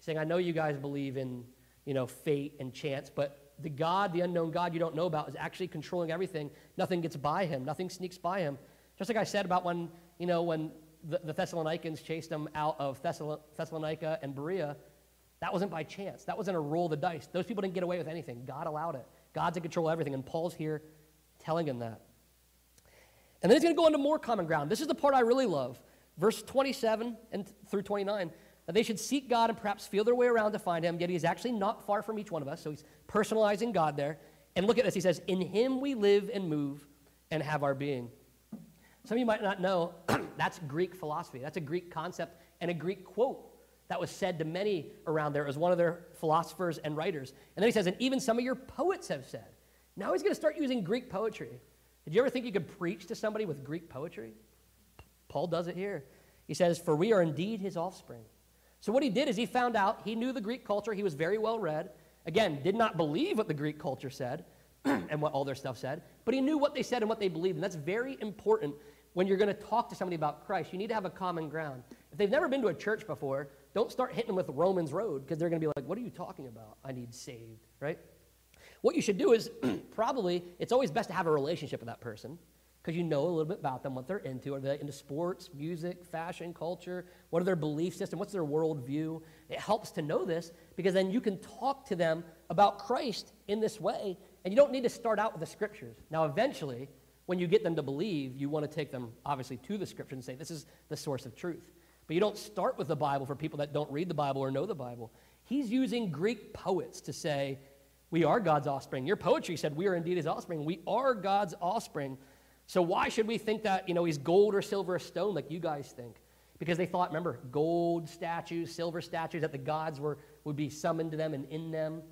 saying, I know you guys believe in, you know, fate and chance, but the God, the unknown God you don't know about, is actually controlling everything. Nothing gets by him. Nothing sneaks by him. Just like I said about when, you know, when the, the Thessalonians chased them out of Thessalonica and Berea, that wasn't by chance. That wasn't a roll of the dice. Those people didn't get away with anything. God allowed it. God's in control of everything. And Paul's here telling him that. And then he's going to go into more common ground. This is the part I really love. Verse 27 and through 29 that they should seek God and perhaps feel their way around to find him, yet he is actually not far from each one of us. So he's personalizing God there. And look at this. He says, In him we live and move and have our being. Some of you might not know that's Greek philosophy. That's a Greek concept and a Greek quote that was said to many around there. It was one of their philosophers and writers. And then he says, And even some of your poets have said. Now he's going to start using Greek poetry. Did you ever think you could preach to somebody with Greek poetry? Paul does it here. He says, For we are indeed his offspring. So, what he did is he found out, he knew the Greek culture, he was very well read. Again, did not believe what the Greek culture said and what all their stuff said, but he knew what they said and what they believed. And that's very important when you're going to talk to somebody about Christ. You need to have a common ground. If they've never been to a church before, don't start hitting them with Romans Road because they're going to be like, What are you talking about? I need saved, right? What you should do is probably, it's always best to have a relationship with that person because you know a little bit about them, what they're into. Are they into sports, music, fashion, culture? What are their belief system? What's their worldview? It helps to know this because then you can talk to them about Christ in this way, and you don't need to start out with the scriptures. Now, eventually, when you get them to believe, you want to take them, obviously, to the scripture and say, this is the source of truth. But you don't start with the Bible for people that don't read the Bible or know the Bible. He's using Greek poets to say, we are God's offspring. Your poetry said we are indeed his offspring. We are God's offspring. So why should we think that, you know, he's gold or silver or stone like you guys think? Because they thought, remember, gold statues, silver statues, that the gods were, would be summoned to them and in them.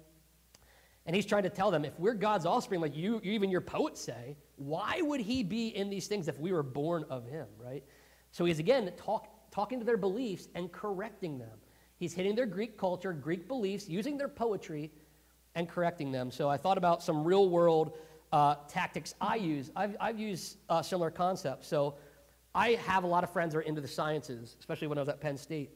And he's trying to tell them, if we're God's offspring, like you, even your poets say, why would he be in these things if we were born of him, right? So he's again talk, talking to their beliefs and correcting them. He's hitting their Greek culture, Greek beliefs, using their poetry and correcting them. So I thought about some real world uh, tactics I use. I've, I've used uh, similar concepts. So I have a lot of friends that are into the sciences, especially when I was at Penn State.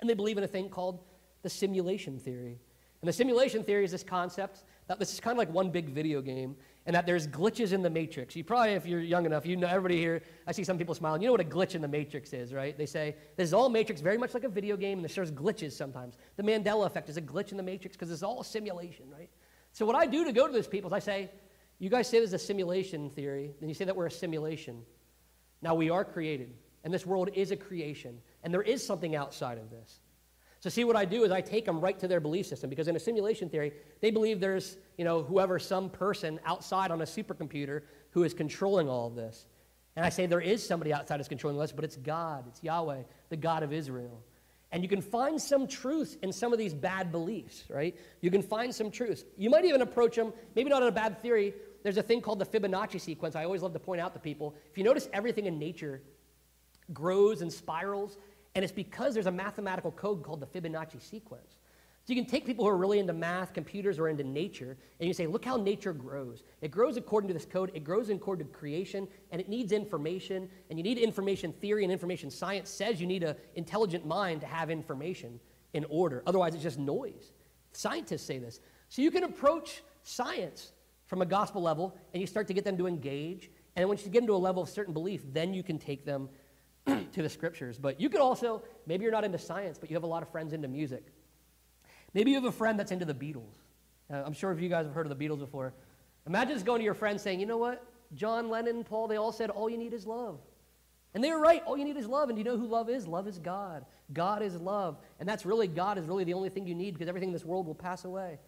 And they believe in a thing called the simulation theory. And the simulation theory is this concept that this is kind of like one big video game and that there's glitches in the matrix. You probably, if you're young enough, you know everybody here. I see some people smiling. You know what a glitch in the matrix is, right? They say this is all matrix, very much like a video game, and there's glitches sometimes. The Mandela effect is a glitch in the matrix because it's all a simulation, right? So what I do to go to those people is I say, you guys say there's a simulation theory, then you say that we're a simulation. Now we are created, and this world is a creation, and there is something outside of this. So see what I do is I take them right to their belief system because in a simulation theory, they believe there's, you know, whoever, some person outside on a supercomputer who is controlling all of this. And I say there is somebody outside that's controlling this, but it's God, it's Yahweh, the God of Israel. And you can find some truth in some of these bad beliefs, right? You can find some truth. You might even approach them, maybe not in a bad theory. There's a thing called the Fibonacci sequence. I always love to point out to people. If you notice everything in nature grows and spirals, and it's because there's a mathematical code called the Fibonacci sequence. So you can take people who are really into math, computers, or into nature, and you say, look how nature grows. It grows according to this code, it grows according to creation, and it needs information, and you need information theory and information science says you need an intelligent mind to have information in order. Otherwise, it's just noise. Scientists say this. So you can approach science from a gospel level, and you start to get them to engage. And once you get into a level of certain belief, then you can take them to the scriptures. But you could also, maybe you're not into science, but you have a lot of friends into music. Maybe you have a friend that's into the Beatles. Uh, I'm sure if you guys have heard of the Beatles before. Imagine just going to your friend saying, you know what? John Lennon, Paul, they all said all you need is love. And they were right. All you need is love. And do you know who love is? Love is God. God is love. And that's really, God is really the only thing you need because everything in this world will pass away.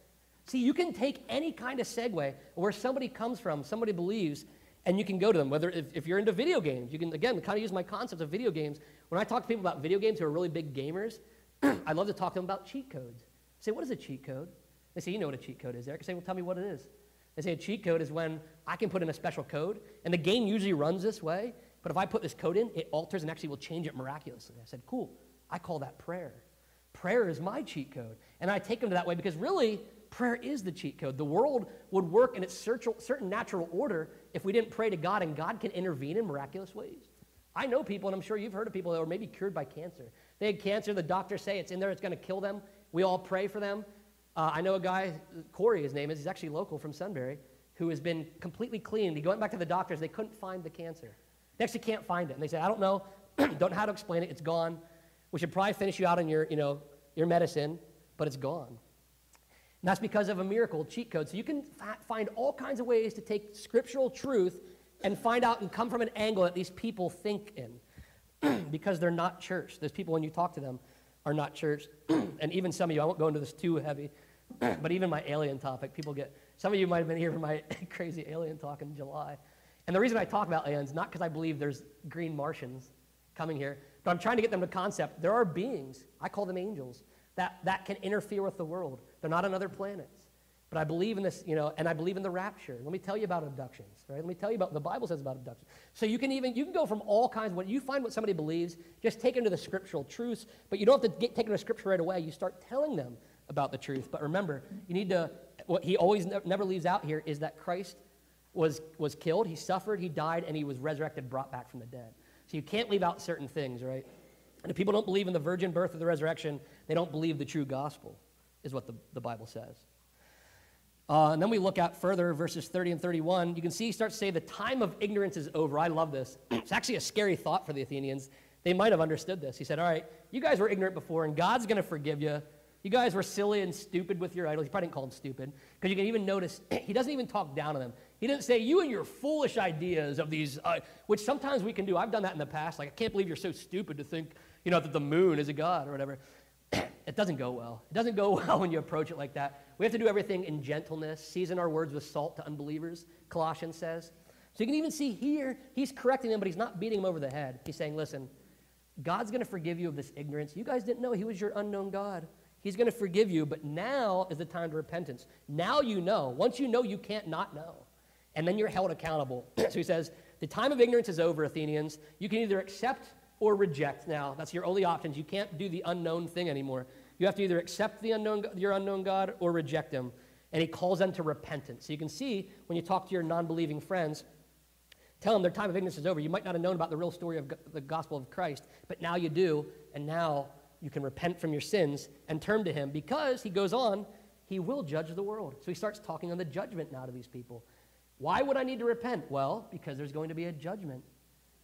See, you can take any kind of segue where somebody comes from, somebody believes, and you can go to them. Whether if, if you're into video games, you can, again, kind of use my concept of video games. When I talk to people about video games who are really big gamers, I love to talk to them about cheat codes. I say, what is a cheat code? They say, you know what a cheat code is, Eric. I say, well, tell me what it is. They say a cheat code is when I can put in a special code, and the game usually runs this way, but if I put this code in, it alters and actually will change it miraculously. I said, cool. I call that prayer. Prayer is my cheat code. And I take them to that way because really, prayer is the cheat code. The world would work in its certain natural order if we didn't pray to God, and God can intervene in miraculous ways. I know people, and I'm sure you've heard of people that were maybe cured by cancer. They had cancer, the doctors say it's in there, it's going to kill them. We all pray for them. Uh, I know a guy, Corey, his name is, he's actually local from Sunbury, who has been completely cleaned. He went back to the doctors, they couldn't find the cancer. They actually can't find it. And they said, I don't know, don't know how to explain it, it's gone. We should probably finish you out on your, you know, your medicine, but it's gone. And that's because of a miracle cheat code. So you can find all kinds of ways to take scriptural truth and find out and come from an angle that these people think in because they're not church. Those people, when you talk to them, are not church. and even some of you, I won't go into this too heavy, but even my alien topic, people get, some of you might have been here for my crazy alien talk in July. And the reason I talk about aliens, not because I believe there's green Martians coming here, but I'm trying to get them to concept. There are beings, I call them angels, that, that can interfere with the world. They're not on other planets. But I believe in this, you know, and I believe in the rapture. Let me tell you about abductions, right? Let me tell you about the Bible says about abductions. So you can even, you can go from all kinds, when you find what somebody believes, just take them to the scriptural truths, but you don't have to get taken to scripture right away. You start telling them about the truth. But remember, you need to, what he always ne- never leaves out here is that Christ was, was killed, he suffered, he died, and he was resurrected, brought back from the dead. So you can't leave out certain things, right? And if people don't believe in the virgin birth of the resurrection, they don't believe the true gospel, is what the, the Bible says. Uh, and then we look at further verses 30 and 31. You can see he starts to say, The time of ignorance is over. I love this. it's actually a scary thought for the Athenians. They might have understood this. He said, All right, you guys were ignorant before, and God's going to forgive you. You guys were silly and stupid with your idols. He probably didn't call them stupid, because you can even notice he doesn't even talk down to them. He didn't say, You and your foolish ideas of these, uh, which sometimes we can do. I've done that in the past. Like, I can't believe you're so stupid to think, you know, that the moon is a god or whatever. it doesn't go well. It doesn't go well when you approach it like that. We have to do everything in gentleness, season our words with salt to unbelievers, Colossians says. So you can even see here, he's correcting them, but he's not beating them over the head. He's saying, listen, God's going to forgive you of this ignorance. You guys didn't know he was your unknown God. He's going to forgive you, but now is the time to repentance. Now you know. Once you know, you can't not know. And then you're held accountable. so he says, the time of ignorance is over, Athenians. You can either accept or reject now. That's your only options. You can't do the unknown thing anymore. You have to either accept the unknown, your unknown God or reject him. And he calls them to repentance. So you can see when you talk to your non believing friends, tell them their time of ignorance is over. You might not have known about the real story of the gospel of Christ, but now you do. And now you can repent from your sins and turn to him because he goes on, he will judge the world. So he starts talking on the judgment now to these people. Why would I need to repent? Well, because there's going to be a judgment.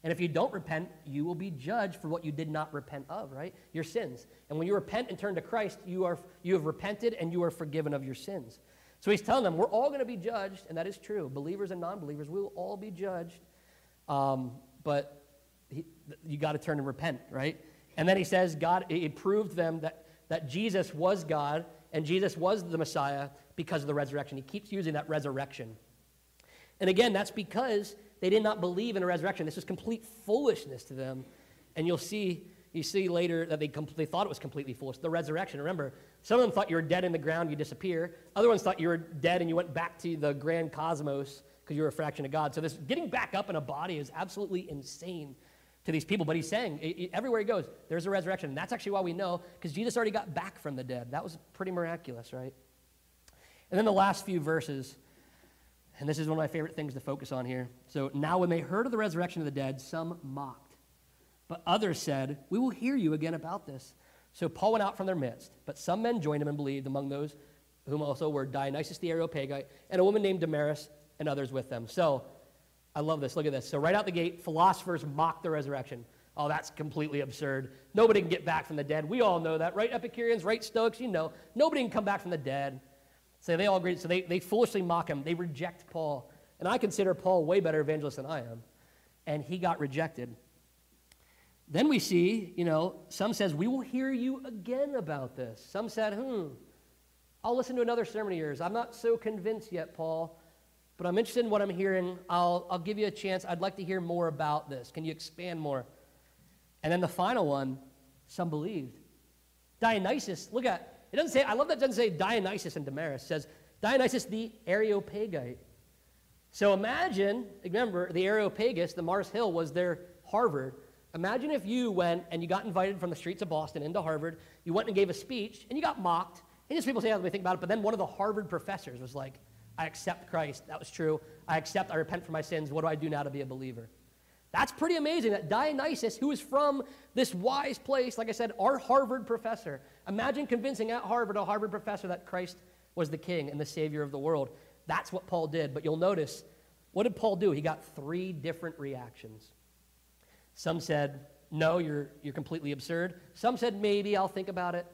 And if you don't repent, you will be judged for what you did not repent of, right? Your sins. And when you repent and turn to Christ, you, are, you have repented and you are forgiven of your sins. So he's telling them, we're all going to be judged, and that is true. Believers and non believers, we will all be judged. Um, but he, you got to turn and repent, right? And then he says, God, he proved them that, that Jesus was God and Jesus was the Messiah because of the resurrection. He keeps using that resurrection. And again, that's because they did not believe in a resurrection. This was complete foolishness to them. And you'll see, you see later that they, com- they thought it was completely foolish. The resurrection, remember, some of them thought you were dead in the ground, you disappear. Other ones thought you were dead and you went back to the grand cosmos because you were a fraction of God. So this getting back up in a body is absolutely insane to these people. But he's saying, everywhere he goes, there's a resurrection. And that's actually why we know, because Jesus already got back from the dead. That was pretty miraculous, right? And then the last few verses and this is one of my favorite things to focus on here. So now, when they heard of the resurrection of the dead, some mocked. But others said, We will hear you again about this. So Paul went out from their midst. But some men joined him and believed, among those whom also were Dionysius the Areopagite and a woman named Damaris and others with them. So I love this. Look at this. So right out the gate, philosophers mock the resurrection. Oh, that's completely absurd. Nobody can get back from the dead. We all know that, right? Epicureans, right? Stoics, you know. Nobody can come back from the dead. So they all agree. So they, they foolishly mock him. They reject Paul. And I consider Paul way better evangelist than I am. And he got rejected. Then we see, you know, some says, we will hear you again about this. Some said, hmm, I'll listen to another sermon of yours. I'm not so convinced yet, Paul, but I'm interested in what I'm hearing. I'll, I'll give you a chance. I'd like to hear more about this. Can you expand more? And then the final one, some believed. Dionysus, look at, it doesn't say, I love that it doesn't say Dionysus and Damaris. It says Dionysus the Areopagite. So imagine, remember, the Areopagus, the Mars Hill, was their Harvard. Imagine if you went and you got invited from the streets of Boston into Harvard, you went and gave a speech, and you got mocked. And just people say how they think about it, but then one of the Harvard professors was like, I accept Christ. That was true. I accept, I repent for my sins. What do I do now to be a believer? That's pretty amazing that Dionysus, who is from this wise place, like I said, our Harvard professor, imagine convincing at Harvard a Harvard professor that Christ was the king and the savior of the world. That's what Paul did. But you'll notice, what did Paul do? He got three different reactions. Some said, no, you're, you're completely absurd. Some said, maybe, I'll think about it.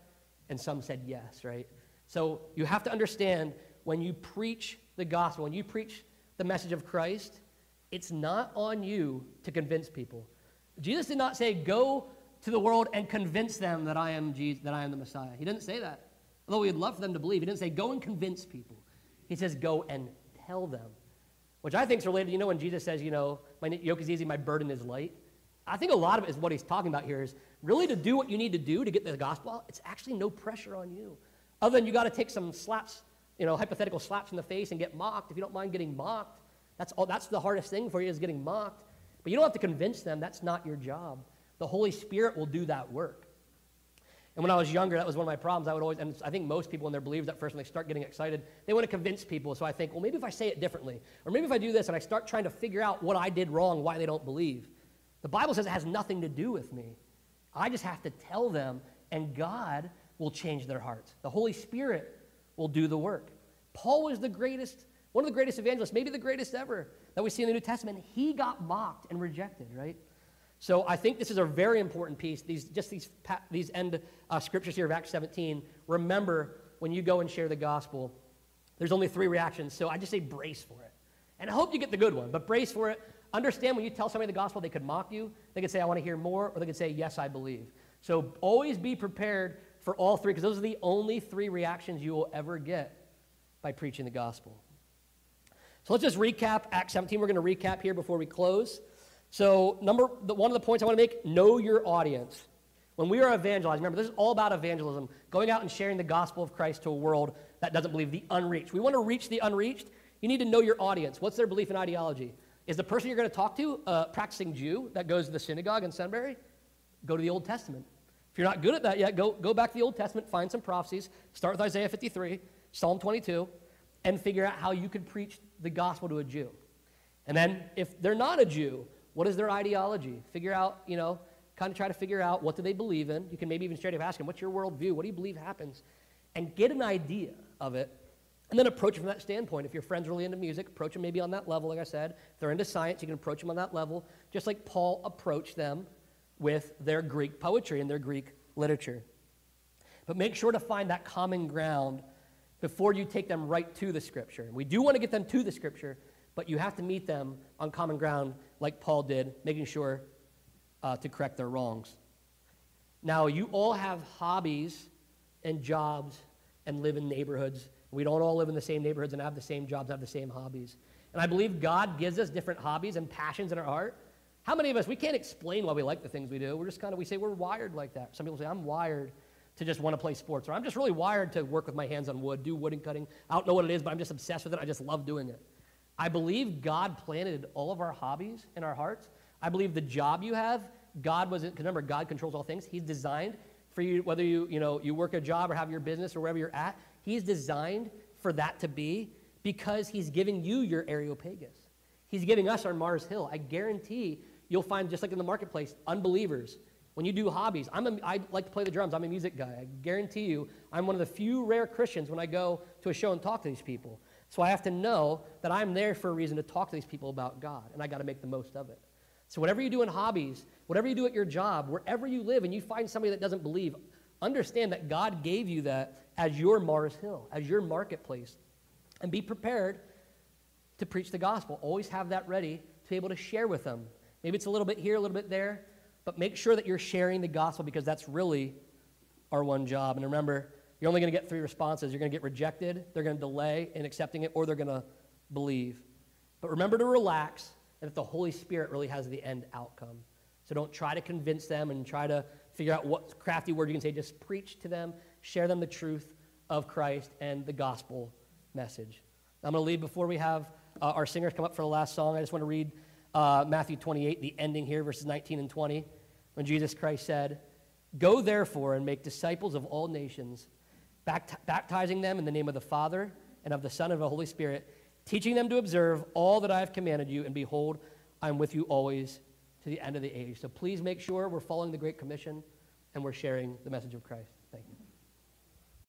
And some said, yes, right? So you have to understand when you preach the gospel, when you preach the message of Christ, it's not on you to convince people. Jesus did not say, go to the world and convince them that I am Jesus, that I am the Messiah. He didn't say that. Although we'd love for them to believe, he didn't say, go and convince people. He says, go and tell them. Which I think is related, you know, when Jesus says, you know, my yoke is easy, my burden is light. I think a lot of it is what he's talking about here is really to do what you need to do to get the gospel out, it's actually no pressure on you. Other than you got to take some slaps, you know, hypothetical slaps in the face and get mocked. If you don't mind getting mocked, that's, all, that's the hardest thing for you is getting mocked. But you don't have to convince them. That's not your job. The Holy Spirit will do that work. And when I was younger, that was one of my problems. I would always, and I think most people when they're believers at first, when they start getting excited, they want to convince people. So I think, well, maybe if I say it differently, or maybe if I do this and I start trying to figure out what I did wrong, why they don't believe. The Bible says it has nothing to do with me. I just have to tell them, and God will change their hearts. The Holy Spirit will do the work. Paul was the greatest, one of the greatest evangelists, maybe the greatest ever that we see in the New Testament. He got mocked and rejected, right? So I think this is a very important piece. These just these these end uh, scriptures here of Acts 17. Remember when you go and share the gospel, there's only three reactions. So I just say brace for it, and I hope you get the good one. But brace for it. Understand when you tell somebody the gospel, they could mock you. They could say, I want to hear more, or they could say, Yes, I believe. So always be prepared for all three, because those are the only three reactions you will ever get by preaching the gospel. So let's just recap Acts 17. We're going to recap here before we close. So, number one of the points I want to make know your audience. When we are evangelizing, remember, this is all about evangelism, going out and sharing the gospel of Christ to a world that doesn't believe, the unreached. We want to reach the unreached. You need to know your audience. What's their belief and ideology? Is the person you're going to talk to a practicing Jew that goes to the synagogue in Sunbury? Go to the Old Testament. If you're not good at that yet, go, go back to the Old Testament, find some prophecies, start with Isaiah 53, Psalm 22, and figure out how you could preach the gospel to a Jew. And then if they're not a Jew, what is their ideology? Figure out, you know, kind of try to figure out what do they believe in. You can maybe even straight up ask them, what's your worldview? What do you believe happens? And get an idea of it and then approach it from that standpoint. If your friend's really into music, approach them maybe on that level, like I said. If they're into science, you can approach them on that level, just like Paul approached them with their Greek poetry and their Greek literature. But make sure to find that common ground before you take them right to the scripture. We do want to get them to the scripture, but you have to meet them on common ground like Paul did, making sure uh, to correct their wrongs. Now, you all have hobbies and jobs and live in neighborhoods we don't all live in the same neighborhoods and have the same jobs, have the same hobbies. And I believe God gives us different hobbies and passions in our heart. How many of us, we can't explain why we like the things we do. We're just kind of, we say we're wired like that. Some people say, I'm wired to just want to play sports, or I'm just really wired to work with my hands on wood, do wood cutting. I don't know what it is, but I'm just obsessed with it. I just love doing it. I believe God planted all of our hobbies in our hearts. I believe the job you have, God was, because remember, God controls all things. He's designed for you, whether you, you know, you work a job or have your business or wherever you're at, He's designed for that to be because he's giving you your Areopagus. He's giving us our Mars Hill. I guarantee you'll find, just like in the marketplace, unbelievers. When you do hobbies, I'm a, I like to play the drums. I'm a music guy. I guarantee you, I'm one of the few rare Christians when I go to a show and talk to these people. So I have to know that I'm there for a reason to talk to these people about God, and I got to make the most of it. So whatever you do in hobbies, whatever you do at your job, wherever you live, and you find somebody that doesn't believe, understand that God gave you that as your Mars Hill, as your marketplace. And be prepared to preach the gospel. Always have that ready to be able to share with them. Maybe it's a little bit here, a little bit there, but make sure that you're sharing the gospel because that's really our one job. And remember, you're only going to get three responses. You're going to get rejected, they're going to delay in accepting it, or they're going to believe. But remember to relax and that the Holy Spirit really has the end outcome. So don't try to convince them and try to figure out what crafty word you can say. Just preach to them, share them the truth of Christ and the gospel message. I'm going to leave before we have uh, our singers come up for the last song. I just want to read uh, Matthew 28, the ending here, verses 19 and 20, when Jesus Christ said, Go therefore and make disciples of all nations, baptizing them in the name of the Father and of the Son and of the Holy Spirit, teaching them to observe all that I have commanded you, and behold, I'm with you always to the end of the age. So please make sure we're following the Great Commission and we're sharing the message of Christ.